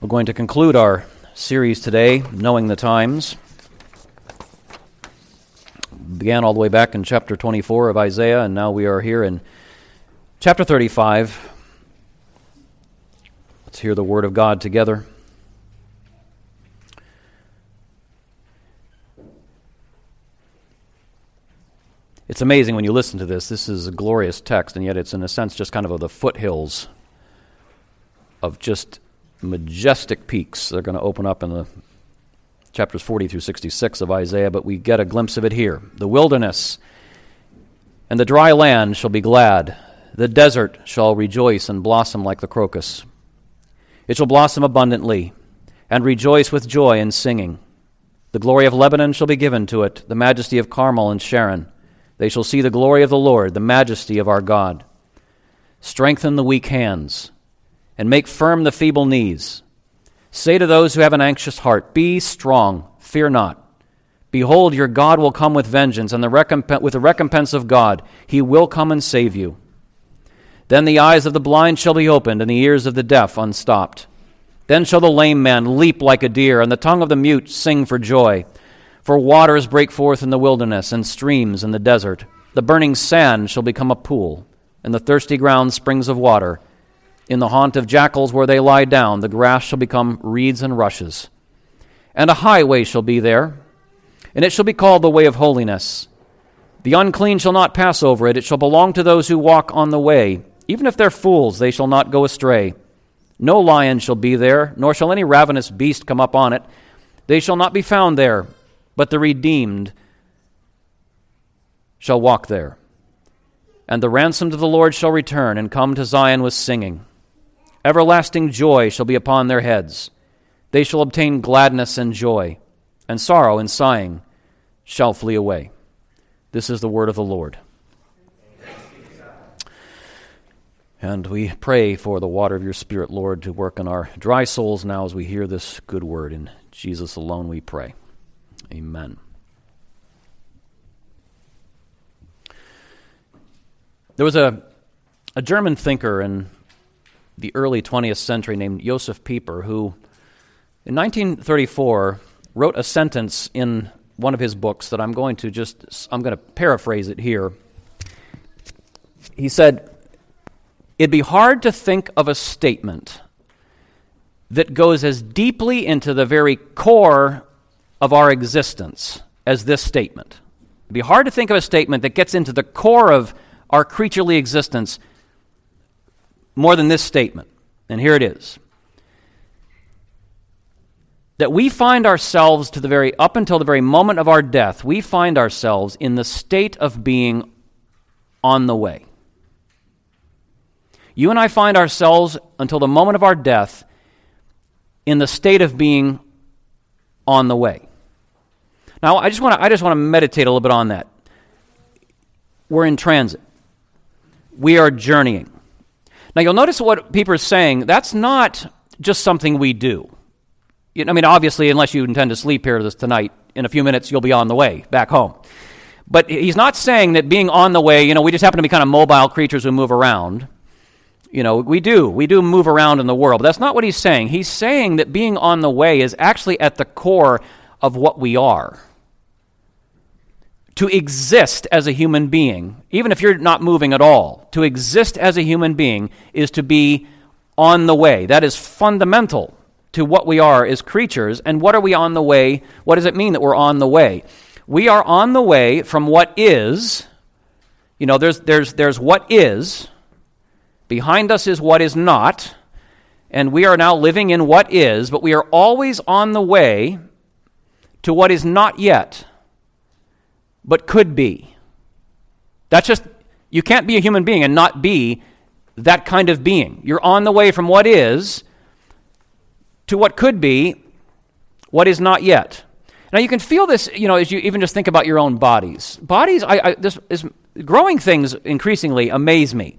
We're going to conclude our series today, Knowing the Times. Began all the way back in chapter 24 of Isaiah, and now we are here in chapter 35. Let's hear the Word of God together. It's amazing when you listen to this. This is a glorious text, and yet it's, in a sense, just kind of the foothills of just majestic peaks. They're going to open up in the chapters 40 through 66 of Isaiah, but we get a glimpse of it here. The wilderness and the dry land shall be glad. The desert shall rejoice and blossom like the crocus. It shall blossom abundantly and rejoice with joy and singing. The glory of Lebanon shall be given to it, the majesty of Carmel and Sharon. They shall see the glory of the Lord, the majesty of our God. Strengthen the weak hands and make firm the feeble knees. Say to those who have an anxious heart, Be strong, fear not. Behold, your God will come with vengeance, and the recomp- with the recompense of God, he will come and save you. Then the eyes of the blind shall be opened, and the ears of the deaf unstopped. Then shall the lame man leap like a deer, and the tongue of the mute sing for joy. For waters break forth in the wilderness, and streams in the desert. The burning sand shall become a pool, and the thirsty ground springs of water. In the haunt of jackals where they lie down, the grass shall become reeds and rushes. And a highway shall be there, and it shall be called the way of holiness. The unclean shall not pass over it, it shall belong to those who walk on the way. Even if they're fools, they shall not go astray. No lion shall be there, nor shall any ravenous beast come up on it. They shall not be found there, but the redeemed shall walk there. And the ransomed of the Lord shall return and come to Zion with singing. Everlasting joy shall be upon their heads. They shall obtain gladness and joy, and sorrow and sighing shall flee away. This is the word of the Lord. And we pray for the water of your Spirit, Lord, to work in our dry souls now as we hear this good word. In Jesus alone we pray. Amen. There was a, a German thinker in the early 20th century named Josef Pieper, who in 1934 wrote a sentence in one of his books that I'm going to just I'm going to paraphrase it here. He said, "It'd be hard to think of a statement that goes as deeply into the very core of our existence as this statement. It'd be hard to think of a statement that gets into the core of our creaturely existence more than this statement. And here it is. That we find ourselves to the very up until the very moment of our death we find ourselves in the state of being on the way. You and i find ourselves until the moment of our death in the state of being on the way. Now i just want to i just want to meditate a little bit on that. We're in transit. We are journeying now, you'll notice what Pieper is saying. That's not just something we do. I mean, obviously, unless you intend to sleep here this tonight, in a few minutes you'll be on the way back home. But he's not saying that being on the way, you know, we just happen to be kind of mobile creatures who move around. You know, we do. We do move around in the world. But that's not what he's saying. He's saying that being on the way is actually at the core of what we are to exist as a human being, even if you're not moving at all, to exist as a human being is to be on the way. That is fundamental to what we are as creatures. And what are we on the way? What does it mean that we're on the way? We are on the way from what is. You know, there's, there's, there's what is. Behind us is what is not. And we are now living in what is, but we are always on the way to what is not yet but could be. That's just, you can't be a human being and not be that kind of being. You're on the way from what is to what could be, what is not yet. Now you can feel this, you know, as you even just think about your own bodies. Bodies, I, I this is growing things increasingly amaze me.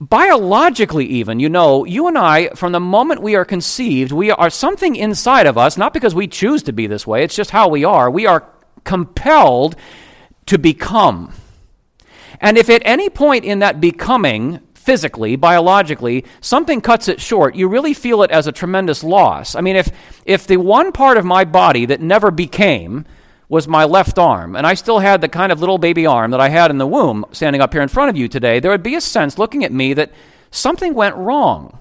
Biologically, even, you know, you and I, from the moment we are conceived, we are something inside of us, not because we choose to be this way, it's just how we are. We are compelled to become. And if at any point in that becoming physically, biologically, something cuts it short, you really feel it as a tremendous loss. I mean, if, if the one part of my body that never became was my left arm, and I still had the kind of little baby arm that I had in the womb standing up here in front of you today, there would be a sense looking at me that something went wrong.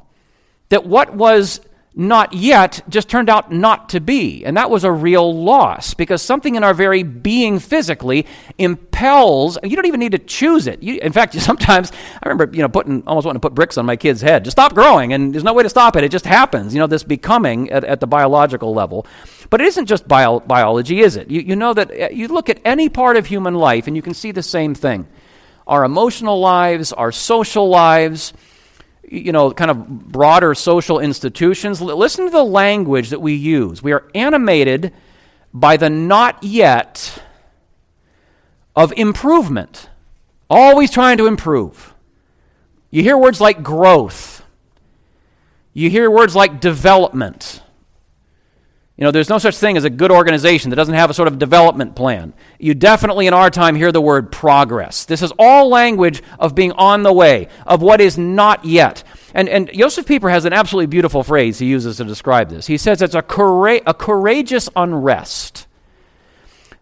That what was not yet just turned out not to be. And that was a real loss because something in our very being physically impels, you don't even need to choose it. You, in fact, you sometimes I remember, you know, putting, almost wanting to put bricks on my kid's head. Just stop growing, and there's no way to stop it. It just happens, you know, this becoming at, at the biological level. But it isn't just bio, biology, is it? You, you know that uh, you look at any part of human life and you can see the same thing. Our emotional lives, our social lives, you know, kind of broader social institutions. Listen to the language that we use. We are animated by the not yet of improvement, always trying to improve. You hear words like growth, you hear words like development. You know, there's no such thing as a good organization that doesn't have a sort of development plan. You definitely in our time hear the word progress. This is all language of being on the way, of what is not yet. And, and Josef Pieper has an absolutely beautiful phrase he uses to describe this. He says it's a, a courageous unrest.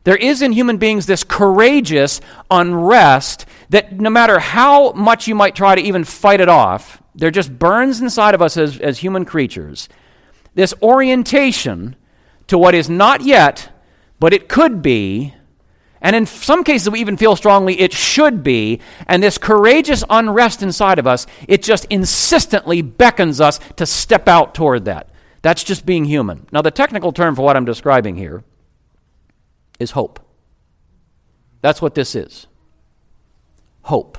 There is in human beings this courageous unrest that no matter how much you might try to even fight it off, there just burns inside of us as, as human creatures. This orientation to what is not yet, but it could be. And in some cases, we even feel strongly it should be. And this courageous unrest inside of us, it just insistently beckons us to step out toward that. That's just being human. Now, the technical term for what I'm describing here is hope. That's what this is hope.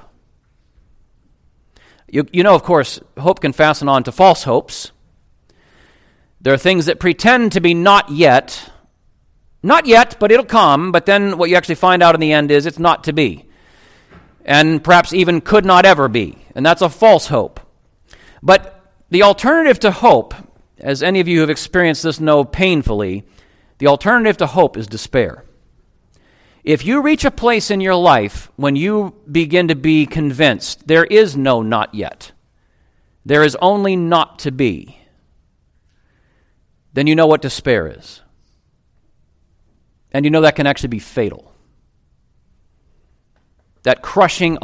You, you know, of course, hope can fasten on to false hopes. There are things that pretend to be not yet. Not yet, but it'll come. But then what you actually find out in the end is it's not to be. And perhaps even could not ever be. And that's a false hope. But the alternative to hope, as any of you who have experienced this know painfully, the alternative to hope is despair. If you reach a place in your life when you begin to be convinced there is no not yet, there is only not to be, then you know what despair is. And you know that can actually be fatal. That crushing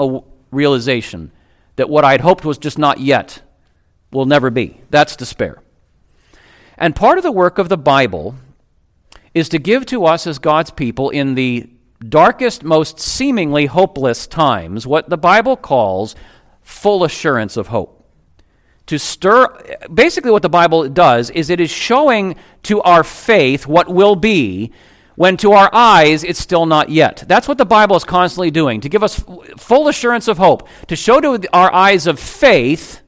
realization that what I'd hoped was just not yet will never be. That's despair. And part of the work of the Bible is to give to us as God's people in the darkest, most seemingly hopeless times what the Bible calls full assurance of hope to stir basically what the bible does is it is showing to our faith what will be when to our eyes it's still not yet. That's what the bible is constantly doing to give us full assurance of hope to show to our eyes of faith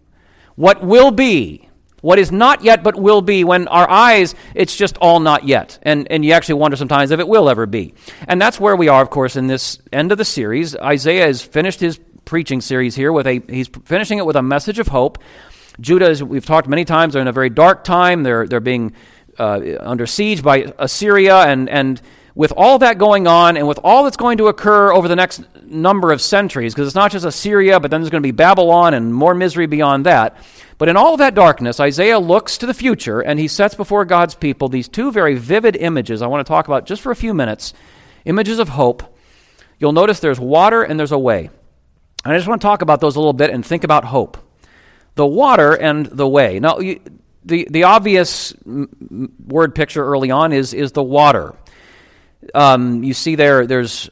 what will be what is not yet but will be. When our eyes it's just all not yet. And, and you actually wonder sometimes if it will ever be. And that's where we are of course in this end of the series. Isaiah has finished his preaching series here with a he's finishing it with a message of hope Judah, as we've talked many times, they're in a very dark time. They're, they're being uh, under siege by Assyria. And, and with all that going on and with all that's going to occur over the next number of centuries, because it's not just Assyria, but then there's going to be Babylon and more misery beyond that. But in all of that darkness, Isaiah looks to the future and he sets before God's people these two very vivid images I want to talk about just for a few minutes images of hope. You'll notice there's water and there's a way. And I just want to talk about those a little bit and think about hope the water and the way. Now, you, the, the obvious word picture early on is, is the water. Um, you see there, there's.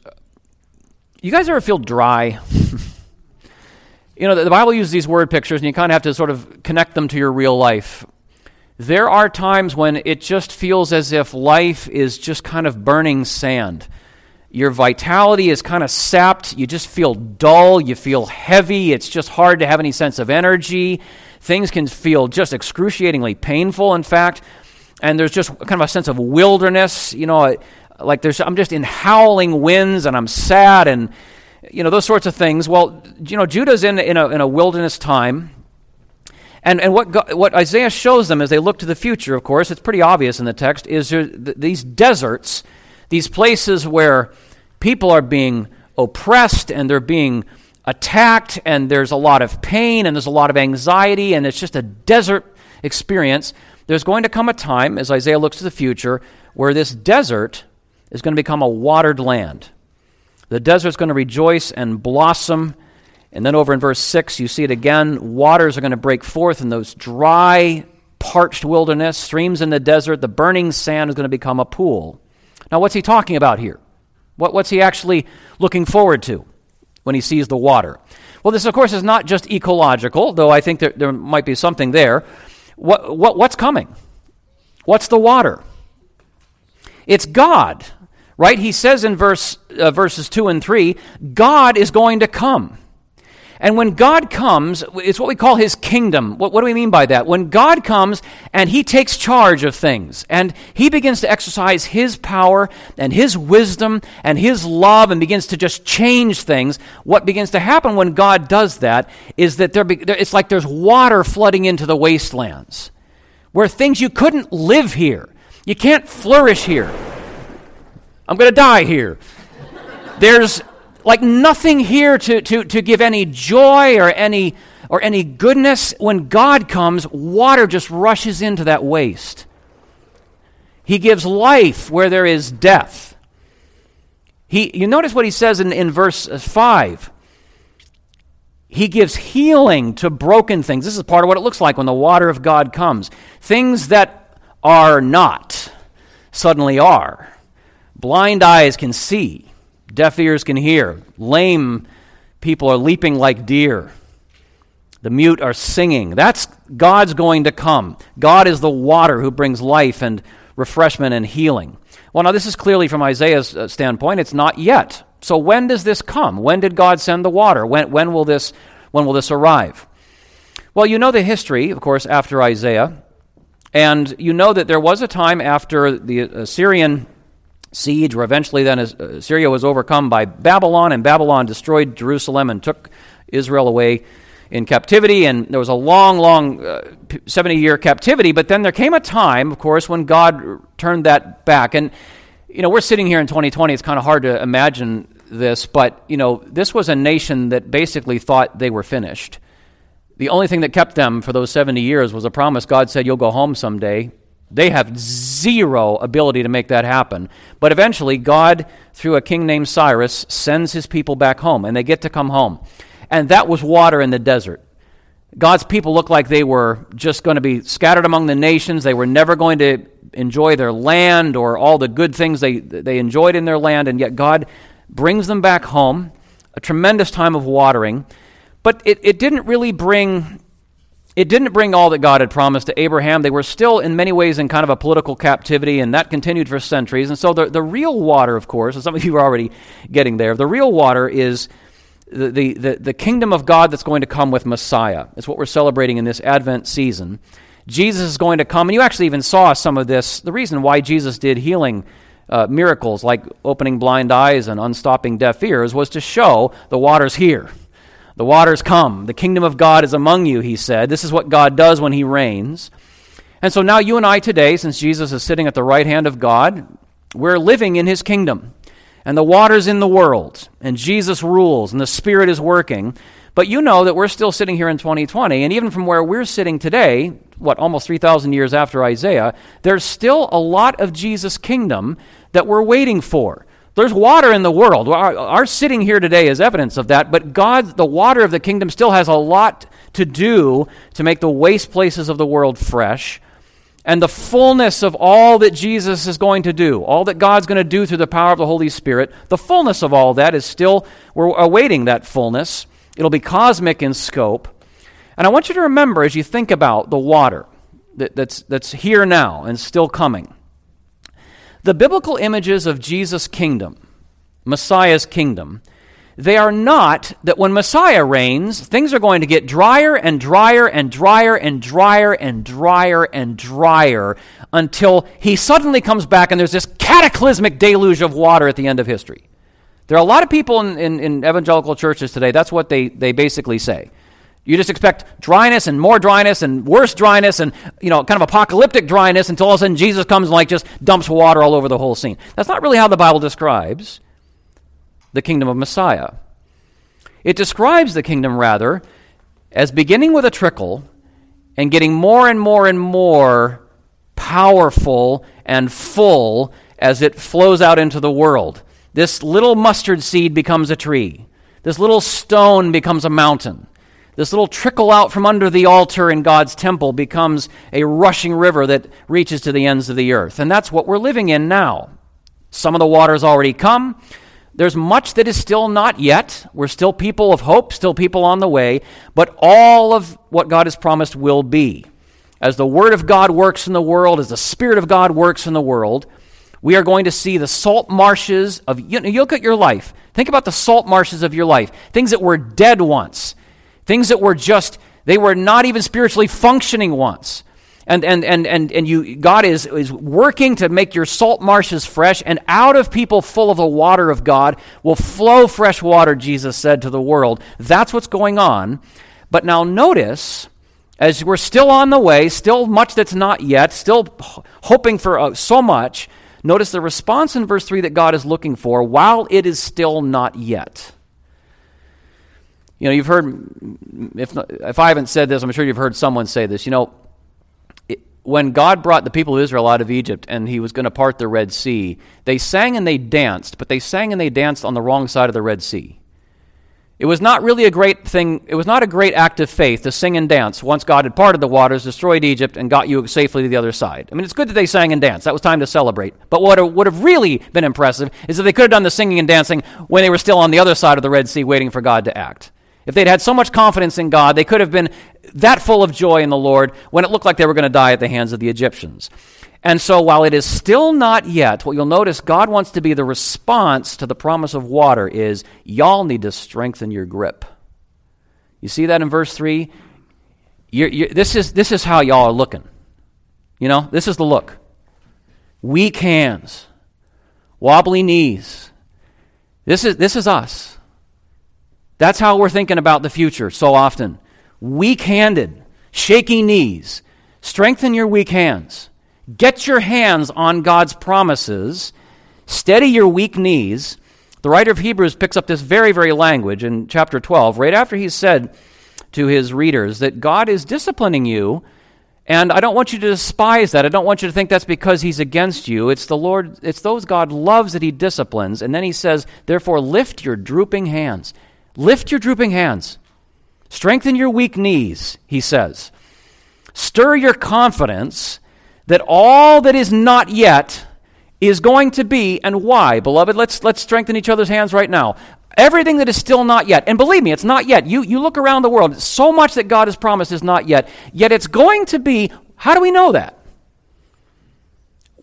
You guys ever feel dry? you know, the, the Bible uses these word pictures, and you kind of have to sort of connect them to your real life. There are times when it just feels as if life is just kind of burning sand. Your vitality is kind of sapped. You just feel dull. You feel heavy. It's just hard to have any sense of energy. Things can feel just excruciatingly painful, in fact. And there's just kind of a sense of wilderness. You know, like there's, I'm just in howling winds and I'm sad and, you know, those sorts of things. Well, you know, Judah's in, in, a, in a wilderness time. And, and what, God, what Isaiah shows them as they look to the future, of course, it's pretty obvious in the text, is these deserts these places where people are being oppressed and they're being attacked and there's a lot of pain and there's a lot of anxiety and it's just a desert experience, there's going to come a time, as Isaiah looks to the future, where this desert is going to become a watered land. The desert's going to rejoice and blossom. And then over in verse 6, you see it again. Waters are going to break forth in those dry, parched wilderness, streams in the desert. The burning sand is going to become a pool. Now, what's he talking about here? What, what's he actually looking forward to when he sees the water? Well, this, of course, is not just ecological, though I think there, there might be something there. What, what, what's coming? What's the water? It's God, right? He says in verse, uh, verses 2 and 3 God is going to come. And when God comes, it's what we call his kingdom. What, what, do we mean by that? When God comes and he takes charge of things and he begins to exercise his power and his wisdom and his love and begins to just change things, what begins to happen when God does that is that there, be, it's like there's water flooding into the wastelands where things you couldn't live here. You can't flourish here. I'm going to die here. There's like nothing here to, to, to give any joy or any, or any goodness. When God comes, water just rushes into that waste. He gives life where there is death. He, you notice what he says in, in verse 5. He gives healing to broken things. This is part of what it looks like when the water of God comes. Things that are not suddenly are. Blind eyes can see. Deaf ears can hear. Lame people are leaping like deer. The mute are singing. That's God's going to come. God is the water who brings life and refreshment and healing. Well, now, this is clearly from Isaiah's uh, standpoint. It's not yet. So, when does this come? When did God send the water? When, when, will, this, when will this arrive? Well, you know the history, of course, after Isaiah. And you know that there was a time after the Assyrian siege, where eventually then uh, Assyria was overcome by Babylon, and Babylon destroyed Jerusalem and took Israel away in captivity. And there was a long, long uh, 70 year captivity. But then there came a time, of course, when God turned that back. And, you know, we're sitting here in 2020. It's kind of hard to imagine this, but, you know, this was a nation that basically thought they were finished. The only thing that kept them for those 70 years was a promise God said, You'll go home someday. They have zero ability to make that happen. But eventually, God, through a king named Cyrus, sends his people back home, and they get to come home. And that was water in the desert. God's people looked like they were just going to be scattered among the nations. They were never going to enjoy their land or all the good things they, they enjoyed in their land, and yet God brings them back home, a tremendous time of watering. But it, it didn't really bring it didn't bring all that God had promised to Abraham. They were still, in many ways, in kind of a political captivity, and that continued for centuries. And so, the, the real water, of course, and some of you are already getting there, the real water is the, the, the, the kingdom of God that's going to come with Messiah. It's what we're celebrating in this Advent season. Jesus is going to come, and you actually even saw some of this. The reason why Jesus did healing uh, miracles like opening blind eyes and unstopping deaf ears was to show the water's here. The waters come. The kingdom of God is among you, he said. This is what God does when he reigns. And so now you and I today, since Jesus is sitting at the right hand of God, we're living in his kingdom. And the water's in the world, and Jesus rules, and the Spirit is working. But you know that we're still sitting here in 2020, and even from where we're sitting today, what, almost 3,000 years after Isaiah, there's still a lot of Jesus' kingdom that we're waiting for. There's water in the world. Our, our, sitting here today is evidence of that, but God, the water of the kingdom, still has a lot to do to make the waste places of the world fresh. And the fullness of all that Jesus is going to do, all that God's going to do through the power of the Holy Spirit, the fullness of all that is still, we're awaiting that fullness. It'll be cosmic in scope. And I want you to remember as you think about the water that, that's, that's here now and still coming the biblical images of Jesus' kingdom, Messiah's kingdom, they are not that when Messiah reigns, things are going to get drier and drier and drier and drier and drier and drier until he suddenly comes back and there's this cataclysmic deluge of water at the end of history. There are a lot of people in, in, in evangelical churches today, that's what they, they basically say. You just expect dryness and more dryness and worse dryness and, you know, kind of apocalyptic dryness until all of a sudden Jesus comes and, like, just dumps water all over the whole scene. That's not really how the Bible describes the kingdom of Messiah. It describes the kingdom, rather, as beginning with a trickle and getting more and more and more powerful and full as it flows out into the world. This little mustard seed becomes a tree. This little stone becomes a mountain. This little trickle out from under the altar in God's temple becomes a rushing river that reaches to the ends of the earth. And that's what we're living in now. Some of the water's already come. There's much that is still not yet. We're still people of hope, still people on the way, but all of what God has promised will be. As the Word of God works in the world, as the Spirit of God works in the world, we are going to see the salt marshes of, you, know, you look at your life. Think about the salt marshes of your life. Things that were dead once. Things that were just, they were not even spiritually functioning once and, and, and, and, and you, God is, is working to make your salt marshes fresh, and out of people full of the water of God will flow fresh water, Jesus said to the world. That's what's going on. But now notice, as we're still on the way, still much that's not yet, still hoping for uh, so much, notice the response in verse 3 that God is looking for while it is still not yet. You know, you've heard, if, if I haven't said this, I'm sure you've heard someone say this. You know, when God brought the people of Israel out of Egypt and he was going to part the Red Sea, they sang and they danced, but they sang and they danced on the wrong side of the Red Sea. It was not really a great thing, it was not a great act of faith to sing and dance once God had parted the waters, destroyed Egypt, and got you safely to the other side. I mean, it's good that they sang and danced. That was time to celebrate. But what would have really been impressive is if they could have done the singing and dancing when they were still on the other side of the Red Sea waiting for God to act. If they'd had so much confidence in God, they could have been that full of joy in the Lord when it looked like they were going to die at the hands of the Egyptians. And so, while it is still not yet, what you'll notice God wants to be the response to the promise of water is y'all need to strengthen your grip. You see that in verse 3? You're, you're, this, is, this is how y'all are looking. You know, this is the look weak hands, wobbly knees. This is, this is us. That's how we're thinking about the future so often. Weak handed, shaky knees. Strengthen your weak hands. Get your hands on God's promises. Steady your weak knees. The writer of Hebrews picks up this very, very language in chapter 12, right after he said to his readers that God is disciplining you. And I don't want you to despise that. I don't want you to think that's because he's against you. It's the Lord, it's those God loves that he disciplines. And then he says, therefore, lift your drooping hands. Lift your drooping hands. Strengthen your weak knees, he says. Stir your confidence that all that is not yet is going to be, and why? Beloved, let's, let's strengthen each other's hands right now. Everything that is still not yet, and believe me, it's not yet. You, you look around the world, so much that God has promised is not yet, yet it's going to be. How do we know that?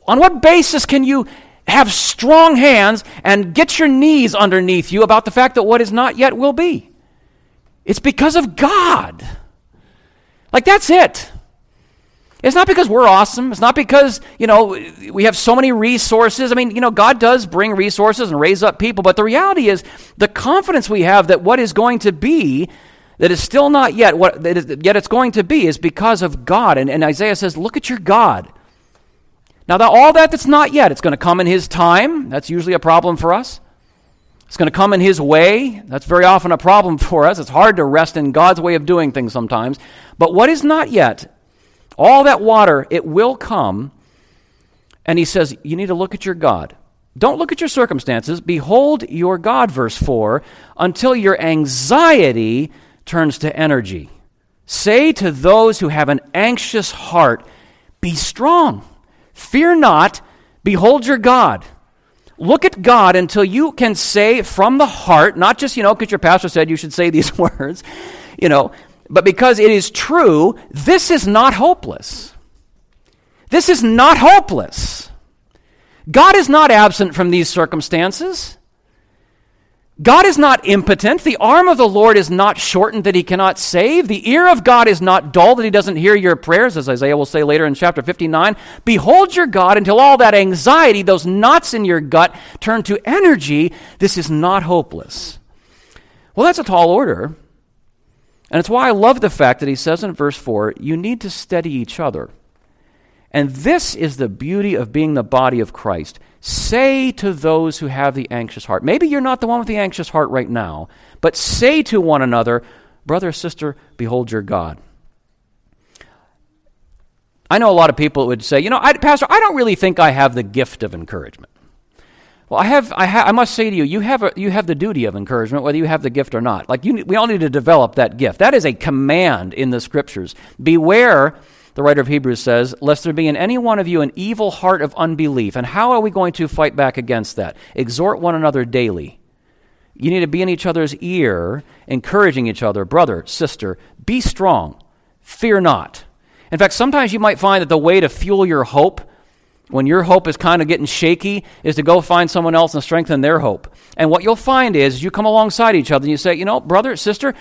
On what basis can you have strong hands and get your knees underneath you about the fact that what is not yet will be. It's because of God. Like, that's it. It's not because we're awesome. It's not because, you know, we have so many resources. I mean, you know, God does bring resources and raise up people, but the reality is the confidence we have that what is going to be, that is still not yet, what is, yet it's going to be, is because of God. And, and Isaiah says, Look at your God. Now, that, all that that's not yet, it's going to come in His time. That's usually a problem for us. It's going to come in His way. That's very often a problem for us. It's hard to rest in God's way of doing things sometimes. But what is not yet, all that water, it will come. And He says, you need to look at your God. Don't look at your circumstances. Behold your God, verse 4, until your anxiety turns to energy. Say to those who have an anxious heart, Be strong. Fear not, behold your God. Look at God until you can say from the heart, not just, you know, because your pastor said you should say these words, you know, but because it is true, this is not hopeless. This is not hopeless. God is not absent from these circumstances. God is not impotent. The arm of the Lord is not shortened that he cannot save. The ear of God is not dull that he doesn't hear your prayers, as Isaiah will say later in chapter 59. Behold your God until all that anxiety, those knots in your gut, turn to energy. This is not hopeless. Well, that's a tall order. And it's why I love the fact that he says in verse 4 you need to steady each other. And this is the beauty of being the body of Christ. Say to those who have the anxious heart, maybe you're not the one with the anxious heart right now, but say to one another, brother, sister, behold your God. I know a lot of people would say, you know, I, Pastor, I don't really think I have the gift of encouragement. Well, I have, I, ha- I must say to you, you have, a, you have the duty of encouragement, whether you have the gift or not. Like, you, we all need to develop that gift. That is a command in the scriptures. Beware, the writer of Hebrews says, lest there be in any one of you an evil heart of unbelief. And how are we going to fight back against that? Exhort one another daily. You need to be in each other's ear, encouraging each other, brother, sister, be strong, fear not. In fact, sometimes you might find that the way to fuel your hope when your hope is kind of getting shaky, is to go find someone else and strengthen their hope. And what you'll find is you come alongside each other and you say, you know, brother, sister,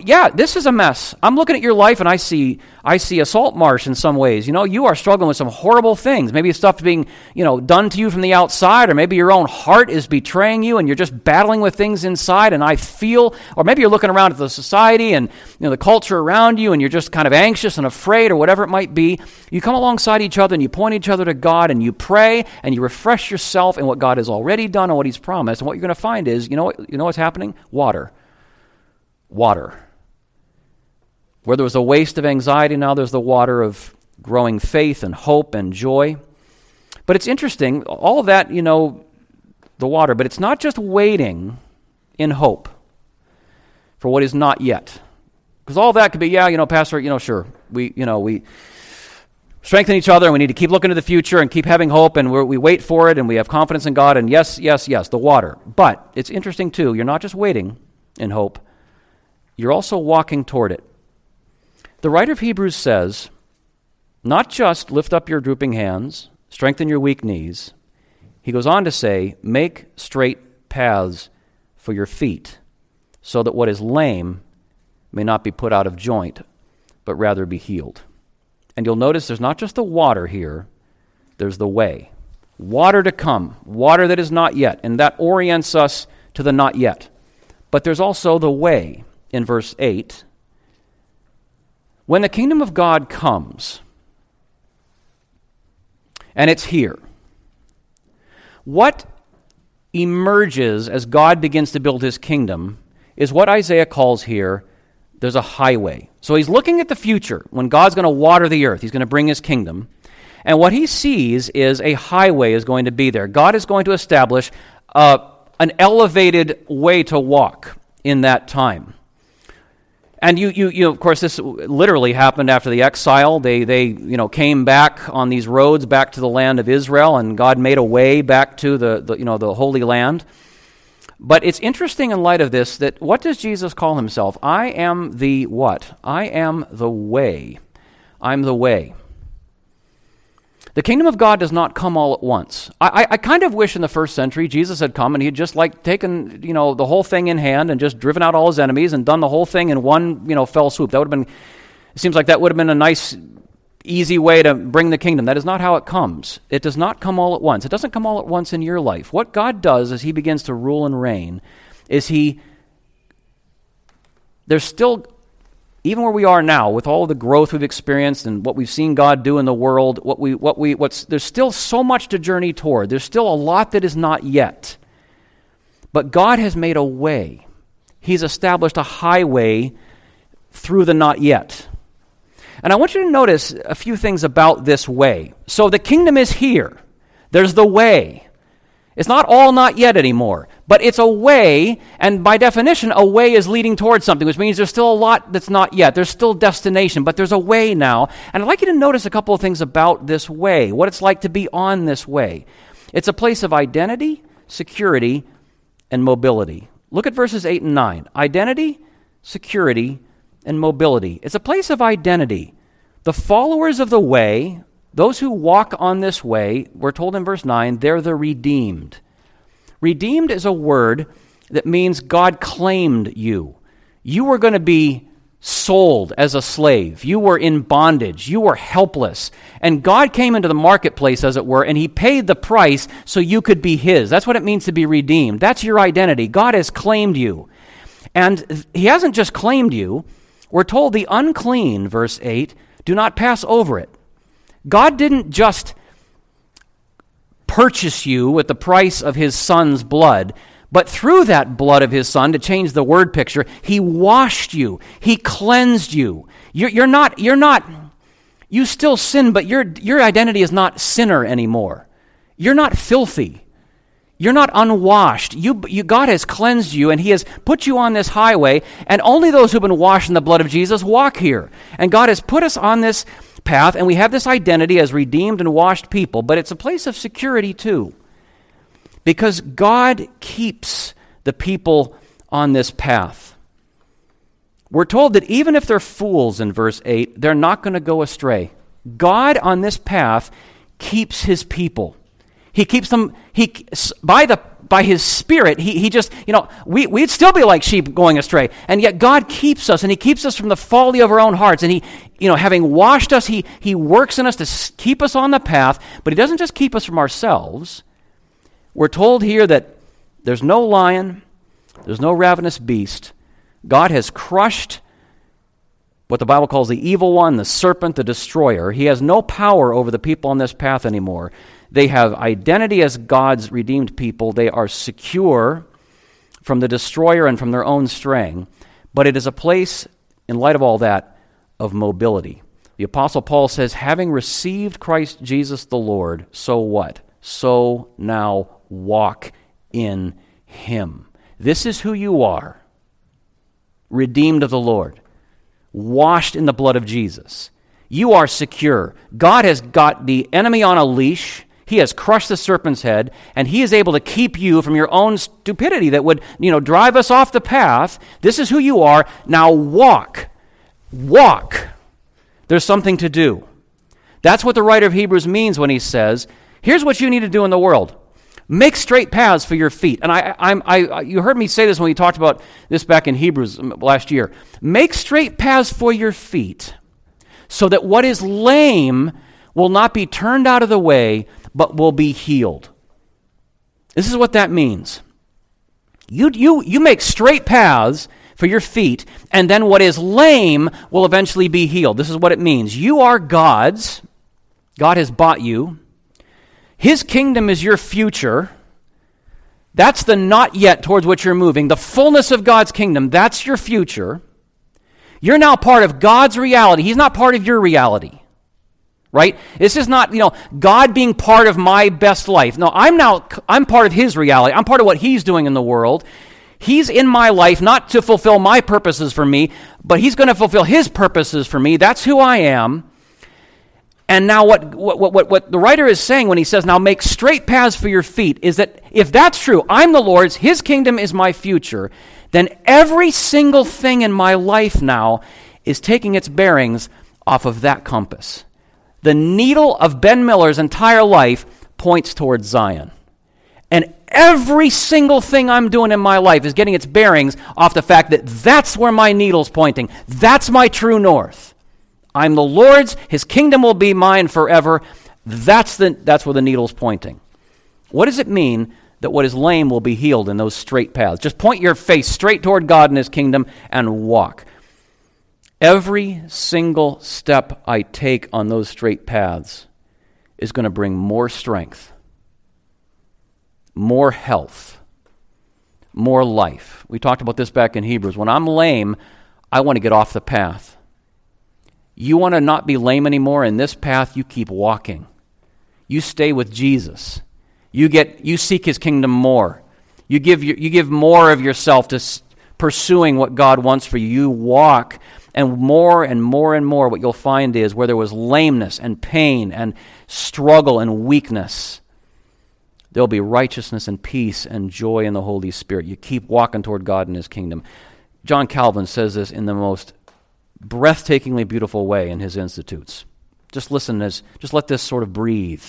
yeah, this is a mess. I'm looking at your life and I see, I see a salt marsh in some ways. You know, you are struggling with some horrible things. Maybe stuff being, you know, done to you from the outside, or maybe your own heart is betraying you and you're just battling with things inside. And I feel, or maybe you're looking around at the society and, you know, the culture around you and you're just kind of anxious and afraid or whatever it might be. You come alongside each other and you point each other to God and you pray and you refresh yourself in what God has already done and what He's promised. And what you're going to find is, you know, what, you know what's happening? Water water. Where there was a waste of anxiety, now there's the water of growing faith and hope and joy. But it's interesting, all of that, you know, the water, but it's not just waiting in hope for what is not yet. Because all that could be, yeah, you know, Pastor, you know, sure, we, you know, we strengthen each other and we need to keep looking to the future and keep having hope and we wait for it and we have confidence in God and yes, yes, yes, the water. But it's interesting too, you're not just waiting in hope, you're also walking toward it. The writer of Hebrews says, not just lift up your drooping hands, strengthen your weak knees. He goes on to say, make straight paths for your feet, so that what is lame may not be put out of joint, but rather be healed. And you'll notice there's not just the water here, there's the way. Water to come, water that is not yet, and that orients us to the not yet. But there's also the way in verse 8 when the kingdom of God comes, and it's here, what emerges as God begins to build his kingdom is what Isaiah calls here there's a highway. So he's looking at the future when God's going to water the earth, he's going to bring his kingdom. And what he sees is a highway is going to be there. God is going to establish uh, an elevated way to walk in that time. And you, you, you, of course, this literally happened after the exile. They, they, you know, came back on these roads back to the land of Israel, and God made a way back to the, the, you know, the Holy Land. But it's interesting in light of this that what does Jesus call himself? I am the what? I am the way. I'm the way. The kingdom of God does not come all at once. I, I, I, kind of wish in the first century Jesus had come and he'd just like taken, you know, the whole thing in hand and just driven out all his enemies and done the whole thing in one, you know, fell swoop. That would have been, it seems like that would have been a nice, easy way to bring the kingdom. That is not how it comes. It does not come all at once. It doesn't come all at once in your life. What God does as he begins to rule and reign is he, there's still even where we are now, with all the growth we've experienced and what we've seen God do in the world, what we, what we, what's, there's still so much to journey toward. There's still a lot that is not yet. But God has made a way. He's established a highway through the not yet. And I want you to notice a few things about this way. So the kingdom is here. There's the way. It's not all not yet anymore, but it's a way, and by definition, a way is leading towards something, which means there's still a lot that's not yet. There's still destination, but there's a way now. And I'd like you to notice a couple of things about this way, what it's like to be on this way. It's a place of identity, security, and mobility. Look at verses 8 and 9. Identity, security, and mobility. It's a place of identity. The followers of the way those who walk on this way, we're told in verse 9, they're the redeemed. Redeemed is a word that means God claimed you. You were going to be sold as a slave. You were in bondage. You were helpless. And God came into the marketplace, as it were, and He paid the price so you could be His. That's what it means to be redeemed. That's your identity. God has claimed you. And He hasn't just claimed you. We're told the unclean, verse 8, do not pass over it. God didn't just purchase you with the price of his son's blood, but through that blood of his son, to change the word picture, he washed you, he cleansed you. You're, you're not, you're not, you still sin, but your, your identity is not sinner anymore. You're not filthy. You're not unwashed. You, you, God has cleansed you, and He has put you on this highway, and only those who've been washed in the blood of Jesus walk here. And God has put us on this path, and we have this identity as redeemed and washed people, but it's a place of security too. Because God keeps the people on this path. We're told that even if they're fools in verse 8, they're not going to go astray. God on this path keeps his people. He keeps them, he, by, the, by his spirit, he, he just, you know, we, we'd still be like sheep going astray. And yet God keeps us, and he keeps us from the folly of our own hearts. And he, you know, having washed us, he, he works in us to keep us on the path, but he doesn't just keep us from ourselves. We're told here that there's no lion, there's no ravenous beast. God has crushed what the Bible calls the evil one, the serpent, the destroyer. He has no power over the people on this path anymore. They have identity as God's redeemed people. They are secure from the destroyer and from their own straying. But it is a place, in light of all that, of mobility. The Apostle Paul says, having received Christ Jesus the Lord, so what? So now walk in him. This is who you are redeemed of the Lord, washed in the blood of Jesus. You are secure. God has got the enemy on a leash. He has crushed the serpent's head, and he is able to keep you from your own stupidity that would, you know, drive us off the path. This is who you are. Now walk. Walk. There's something to do. That's what the writer of Hebrews means when he says, here's what you need to do in the world. Make straight paths for your feet. And I, I, I, you heard me say this when we talked about this back in Hebrews um, last year. Make straight paths for your feet so that what is lame will not be turned out of the way, but will be healed. This is what that means. You, you, you make straight paths for your feet, and then what is lame will eventually be healed. This is what it means. You are God's. God has bought you. His kingdom is your future. That's the not yet towards which you're moving. The fullness of God's kingdom, that's your future. You're now part of God's reality. He's not part of your reality right? This is not you know god being part of my best life. No i'm now i'm part of his reality. I'm part of what he's doing in the world. He's in my life not to fulfill my purposes for me but he's going to fulfill his purposes for me. That's who i am. And now what, what, what, what the writer is saying when he says now make straight paths for your feet is that if that's true i'm the lord's his kingdom is my future then every single thing in my life now is taking its bearings off of that compass the needle of Ben Miller's entire life points towards Zion. And every single thing I'm doing in my life is getting its bearings off the fact that that's where my needle's pointing. That's my true north. I'm the Lord's, His kingdom will be mine forever. That's, the, that's where the needle's pointing. What does it mean that what is lame will be healed in those straight paths? Just point your face straight toward God and His kingdom and walk. Every single step I take on those straight paths is going to bring more strength, more health, more life. We talked about this back in Hebrews. When I'm lame, I want to get off the path. You want to not be lame anymore in this path, you keep walking. You stay with Jesus. You get you seek his kingdom more. You give you give more of yourself to pursuing what God wants for you. You walk and more and more and more, what you'll find is where there was lameness and pain and struggle and weakness, there'll be righteousness and peace and joy in the Holy Spirit. You keep walking toward God and His kingdom. John Calvin says this in the most breathtakingly beautiful way in his Institutes. Just listen as just let this sort of breathe.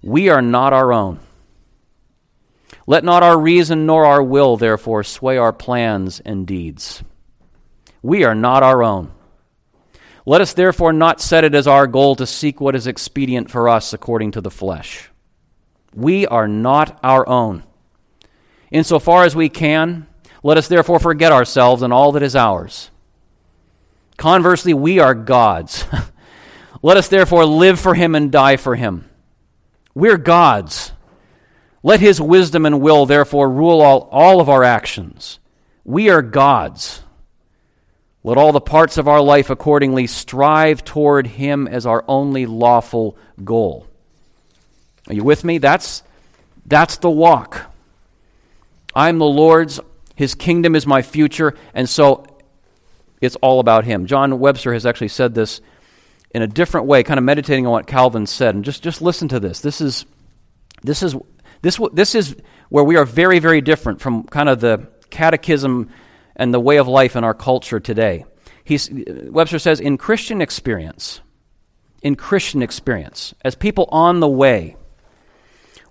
We are not our own. Let not our reason nor our will, therefore, sway our plans and deeds. We are not our own. Let us therefore not set it as our goal to seek what is expedient for us according to the flesh. We are not our own. Insofar as we can, let us therefore forget ourselves and all that is ours. Conversely, we are God's. Let us therefore live for him and die for him. We're God's. Let his wisdom and will therefore rule all, all of our actions. We are God's. Let all the parts of our life accordingly strive toward him as our only lawful goal. Are you with me? That's, that's the walk. I'm the Lord's, his kingdom is my future, and so it's all about him. John Webster has actually said this in a different way, kind of meditating on what Calvin said. And just, just listen to this. This is, this, is, this, this is where we are very, very different from kind of the catechism and the way of life in our culture today. He's, Webster says, in Christian experience, in Christian experience, as people on the way,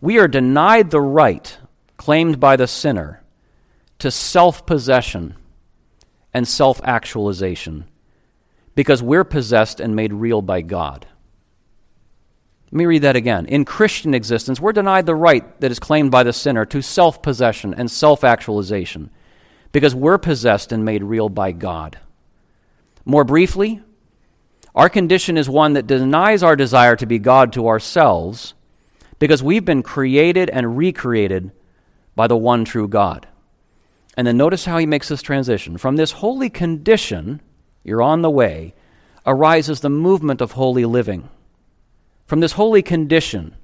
we are denied the right claimed by the sinner to self possession and self actualization because we're possessed and made real by God. Let me read that again. In Christian existence, we're denied the right that is claimed by the sinner to self possession and self actualization because we're possessed and made real by God. More briefly, our condition is one that denies our desire to be God to ourselves because we've been created and recreated by the one true God. And then notice how he makes this transition. From this holy condition, you're on the way, arises the movement of holy living. From this holy condition,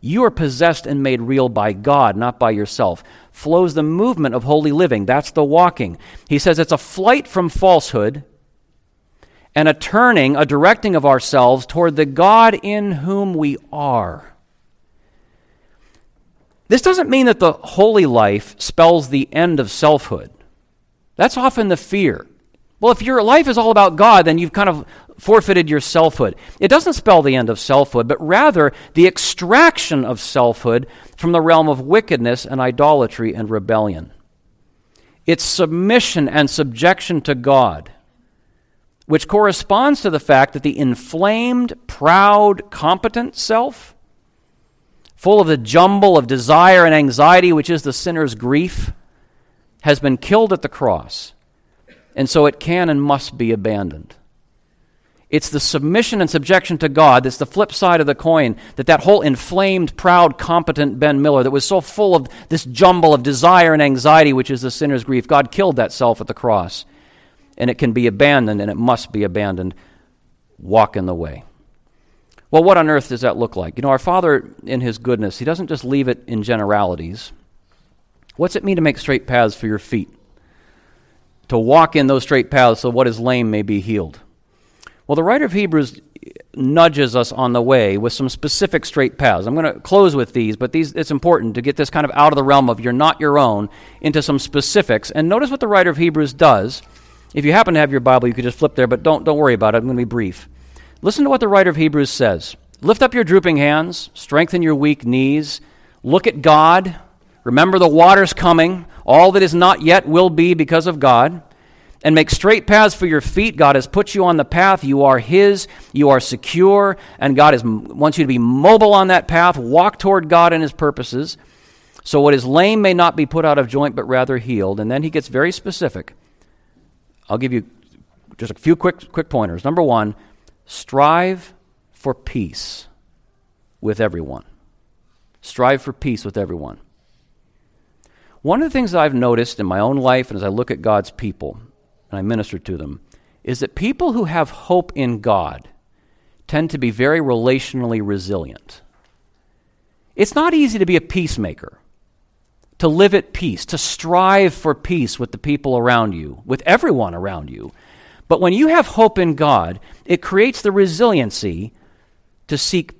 you are possessed and made real by God, not by yourself. Flows the movement of holy living. That's the walking. He says it's a flight from falsehood and a turning, a directing of ourselves toward the God in whom we are. This doesn't mean that the holy life spells the end of selfhood. That's often the fear. Well, if your life is all about God, then you've kind of forfeited your selfhood. It doesn't spell the end of selfhood, but rather the extraction of selfhood from the realm of wickedness and idolatry and rebellion. It's submission and subjection to God, which corresponds to the fact that the inflamed, proud, competent self, full of the jumble of desire and anxiety, which is the sinner's grief, has been killed at the cross and so it can and must be abandoned. It's the submission and subjection to God that's the flip side of the coin. That that whole inflamed, proud, competent Ben Miller that was so full of this jumble of desire and anxiety, which is the sinner's grief, God killed that self at the cross. And it can be abandoned, and it must be abandoned. Walk in the way. Well, what on earth does that look like? You know, our Father, in His goodness, He doesn't just leave it in generalities. What's it mean to make straight paths for your feet? To walk in those straight paths so what is lame may be healed. Well, the writer of Hebrews nudges us on the way with some specific straight paths. I'm going to close with these, but these it's important to get this kind of out of the realm of you're not your own into some specifics. And notice what the writer of Hebrews does. If you happen to have your Bible, you could just flip there, but don't don't worry about it. I'm going to be brief. Listen to what the writer of Hebrews says. Lift up your drooping hands, strengthen your weak knees, look at God, remember the water's coming. All that is not yet will be because of God. And make straight paths for your feet. God has put you on the path. You are His. You are secure. And God is, wants you to be mobile on that path. Walk toward God and His purposes. So what is lame may not be put out of joint, but rather healed. And then he gets very specific. I'll give you just a few quick, quick pointers. Number one, strive for peace with everyone. Strive for peace with everyone. One of the things that I've noticed in my own life and as I look at God's people and I minister to them is that people who have hope in God tend to be very relationally resilient. It's not easy to be a peacemaker, to live at peace, to strive for peace with the people around you, with everyone around you. But when you have hope in God, it creates the resiliency to seek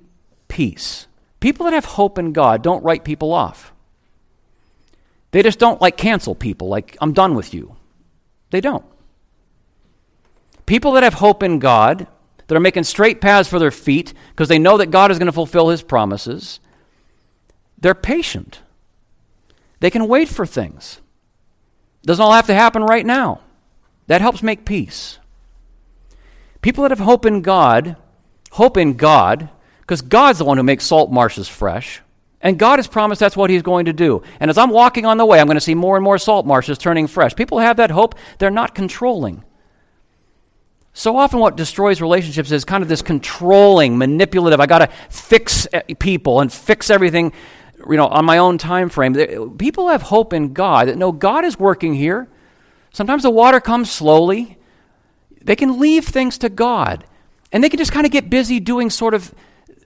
peace. People that have hope in God don't write people off. They just don't like cancel people, like, I'm done with you. They don't. People that have hope in God, that are making straight paths for their feet because they know that God is going to fulfill his promises, they're patient. They can wait for things. Doesn't all have to happen right now. That helps make peace. People that have hope in God, hope in God, because God's the one who makes salt marshes fresh. And God has promised that's what He's going to do. And as I'm walking on the way, I'm going to see more and more salt marshes turning fresh. People have that hope. They're not controlling. So often, what destroys relationships is kind of this controlling, manipulative. I got to fix eh, people and fix everything, you know, on my own time frame. People have hope in God that no, God is working here. Sometimes the water comes slowly. They can leave things to God, and they can just kind of get busy doing sort of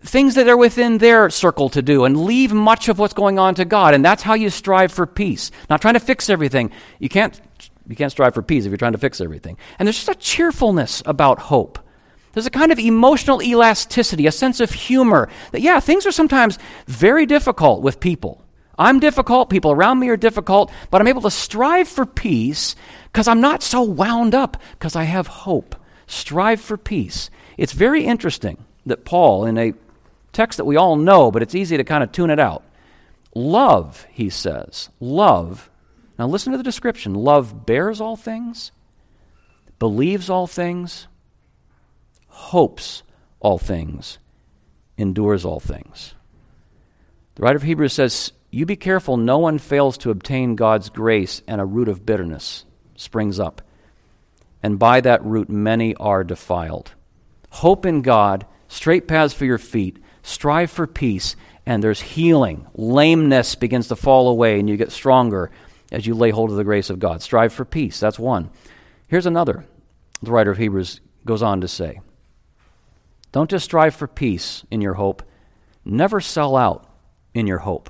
things that are within their circle to do and leave much of what's going on to God. And that's how you strive for peace. Not trying to fix everything. You can't you can't strive for peace if you're trying to fix everything. And there's just a cheerfulness about hope. There's a kind of emotional elasticity, a sense of humor that, yeah, things are sometimes very difficult with people. I'm difficult, people around me are difficult, but I'm able to strive for peace because I'm not so wound up because I have hope. Strive for peace. It's very interesting that Paul, in a text that we all know, but it's easy to kind of tune it out, love, he says, love now listen to the description love bears all things, believes all things, hopes all things, endures all things. The writer of Hebrews says, You be careful, no one fails to obtain God's grace, and a root of bitterness springs up. And by that root, many are defiled. Hope in God, straight paths for your feet, strive for peace, and there's healing. Lameness begins to fall away, and you get stronger as you lay hold of the grace of God. Strive for peace. That's one. Here's another. The writer of Hebrews goes on to say Don't just strive for peace in your hope, never sell out in your hope.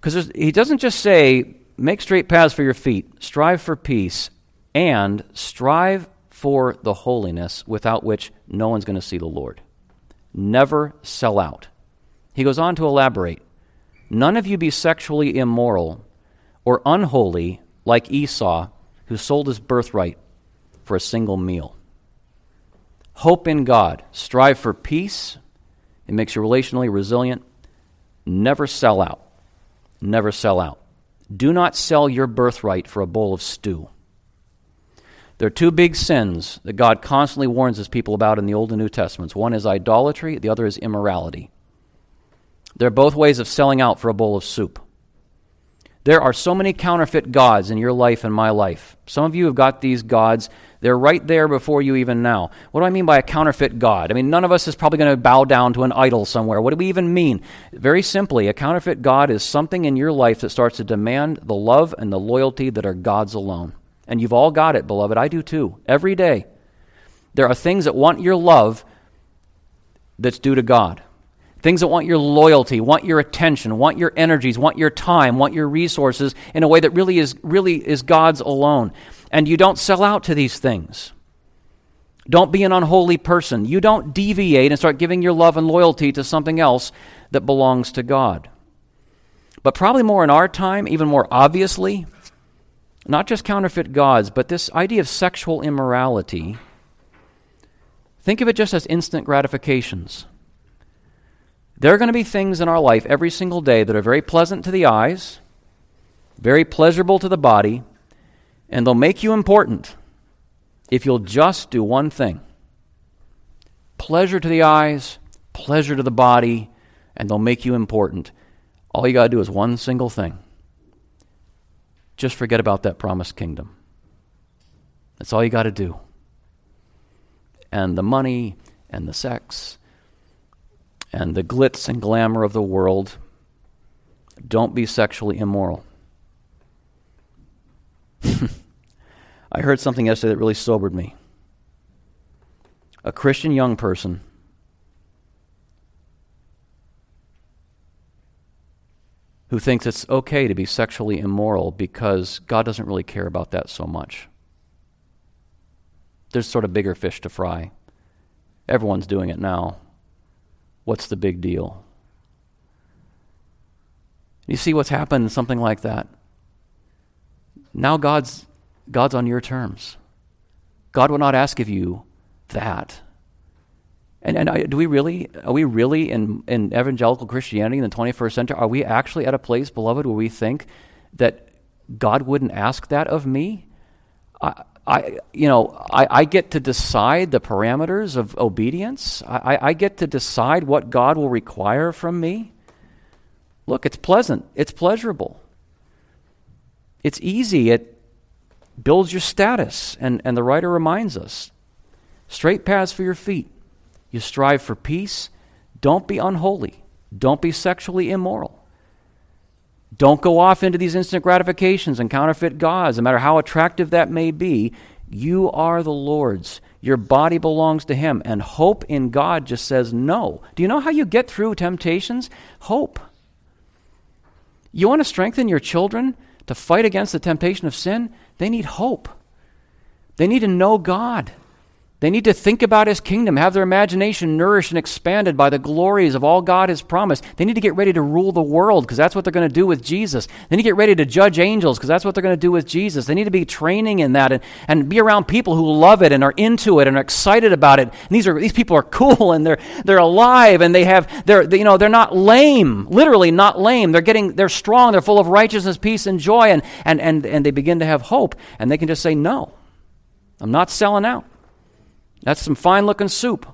Because he doesn't just say, make straight paths for your feet, strive for peace, and strive for the holiness without which no one's going to see the Lord. Never sell out. He goes on to elaborate None of you be sexually immoral or unholy like Esau, who sold his birthright for a single meal. Hope in God. Strive for peace. It makes you relationally resilient. Never sell out. Never sell out. Do not sell your birthright for a bowl of stew. There are two big sins that God constantly warns his people about in the Old and New Testaments. One is idolatry, the other is immorality. They're both ways of selling out for a bowl of soup. There are so many counterfeit gods in your life and my life. Some of you have got these gods. They're right there before you even now. What do I mean by a counterfeit god? I mean, none of us is probably going to bow down to an idol somewhere. What do we even mean? Very simply, a counterfeit god is something in your life that starts to demand the love and the loyalty that are God's alone. And you've all got it, beloved. I do too. Every day. There are things that want your love that's due to God. Things that want your loyalty, want your attention, want your energies, want your time, want your resources in a way that really is, really is God's alone. And you don't sell out to these things. Don't be an unholy person. You don't deviate and start giving your love and loyalty to something else that belongs to God. But probably more in our time, even more obviously, not just counterfeit gods, but this idea of sexual immorality. Think of it just as instant gratifications. There are going to be things in our life every single day that are very pleasant to the eyes, very pleasurable to the body, and they'll make you important if you'll just do one thing pleasure to the eyes, pleasure to the body, and they'll make you important. All you got to do is one single thing just forget about that promised kingdom. That's all you got to do. And the money and the sex and the glitz and glamour of the world. Don't be sexually immoral. I heard something yesterday that really sobered me. A Christian young person who thinks it's okay to be sexually immoral because God doesn't really care about that so much. There's sort of bigger fish to fry. Everyone's doing it now. What's the big deal? You see what's happened in something like that? Now God's, God's on your terms. God will not ask of you that. And, and uh, do we really, are we really in, in evangelical Christianity in the 21st century, are we actually at a place, beloved, where we think that God wouldn't ask that of me? I, I, you know, I, I get to decide the parameters of obedience. I, I get to decide what God will require from me. Look, it's pleasant. It's pleasurable. It's easy. It, builds your status. And, and the writer reminds us straight paths for your feet. You strive for peace. Don't be unholy. Don't be sexually immoral. Don't go off into these instant gratifications and counterfeit gods, no matter how attractive that may be. You are the Lord's. Your body belongs to Him. And hope in God just says no. Do you know how you get through temptations? Hope. You want to strengthen your children to fight against the temptation of sin? They need hope. They need to know God. They need to think about His kingdom, have their imagination nourished and expanded by the glories of all God has promised. They need to get ready to rule the world because that's what they're going to do with Jesus. They need to get ready to judge angels because that's what they're going to do with Jesus. They need to be training in that and, and be around people who love it and are into it and are excited about it. And these, are, these people are cool and they're, they're alive and they have, they're, they, you know, they're not lame, literally not lame. They're getting, they're strong, they're full of righteousness, peace, and joy, and, and, and, and they begin to have hope and they can just say, no, I'm not selling out. That's some fine looking soup.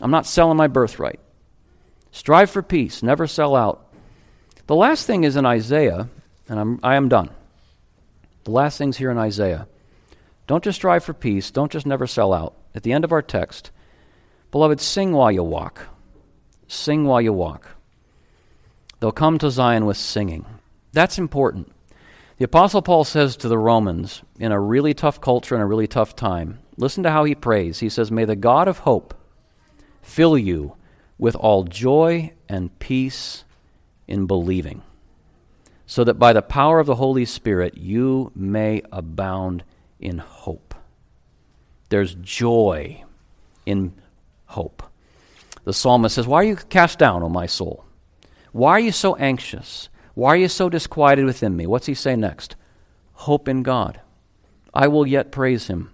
I'm not selling my birthright. Strive for peace, never sell out. The last thing is in Isaiah, and I'm, I am done. The last thing's here in Isaiah. Don't just strive for peace, don't just never sell out. At the end of our text, beloved, sing while you walk. Sing while you walk. They'll come to Zion with singing. That's important. The Apostle Paul says to the Romans, in a really tough culture and a really tough time, Listen to how he prays. He says, May the God of hope fill you with all joy and peace in believing, so that by the power of the Holy Spirit you may abound in hope. There's joy in hope. The psalmist says, Why are you cast down, O my soul? Why are you so anxious? Why are you so disquieted within me? What's he say next? Hope in God. I will yet praise him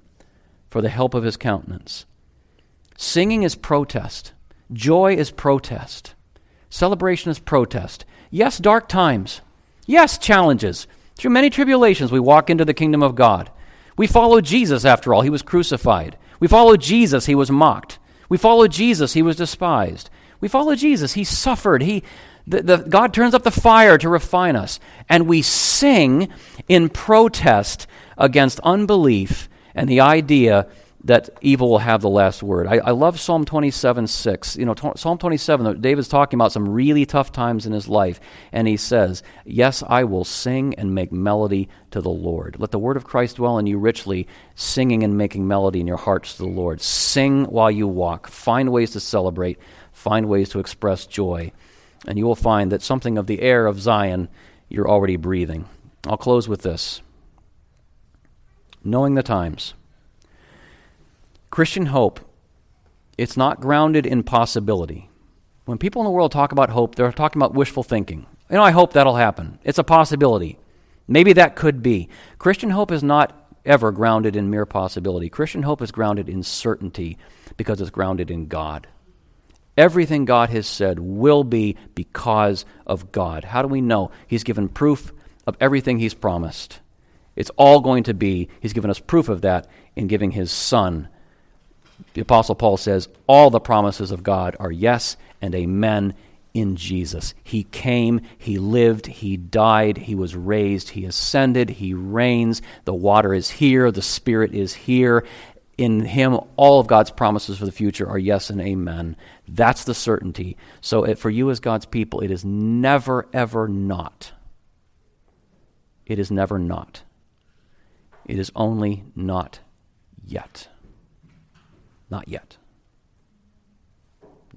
for the help of his countenance. Singing is protest. Joy is protest. Celebration is protest. Yes, dark times. Yes, challenges. Through many tribulations, we walk into the kingdom of God. We follow Jesus, after all. He was crucified. We follow Jesus. He was mocked. We follow Jesus. He was despised. We follow Jesus. He suffered. He, the, the, God turns up the fire to refine us. And we sing in protest against unbelief and the idea that evil will have the last word. I, I love Psalm 27 6. You know, t- Psalm 27, David's talking about some really tough times in his life, and he says, Yes, I will sing and make melody to the Lord. Let the word of Christ dwell in you richly, singing and making melody in your hearts to the Lord. Sing while you walk. Find ways to celebrate, find ways to express joy, and you will find that something of the air of Zion you're already breathing. I'll close with this knowing the times. Christian hope, it's not grounded in possibility. When people in the world talk about hope, they're talking about wishful thinking. You know, I hope that'll happen. It's a possibility. Maybe that could be. Christian hope is not ever grounded in mere possibility. Christian hope is grounded in certainty because it's grounded in God. Everything God has said will be because of God. How do we know? He's given proof of everything He's promised. It's all going to be, he's given us proof of that in giving his son. The Apostle Paul says, all the promises of God are yes and amen in Jesus. He came, He lived, He died, He was raised, He ascended, He reigns. The water is here, the Spirit is here. In Him, all of God's promises for the future are yes and amen. That's the certainty. So, it, for you as God's people, it is never, ever not. It is never not. It is only not yet. Not yet.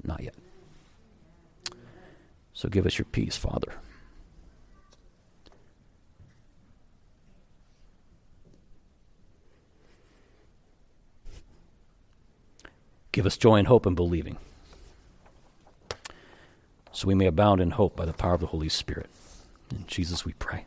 Not yet. So give us your peace, Father. Give us joy and hope in believing, so we may abound in hope by the power of the Holy Spirit. In Jesus we pray.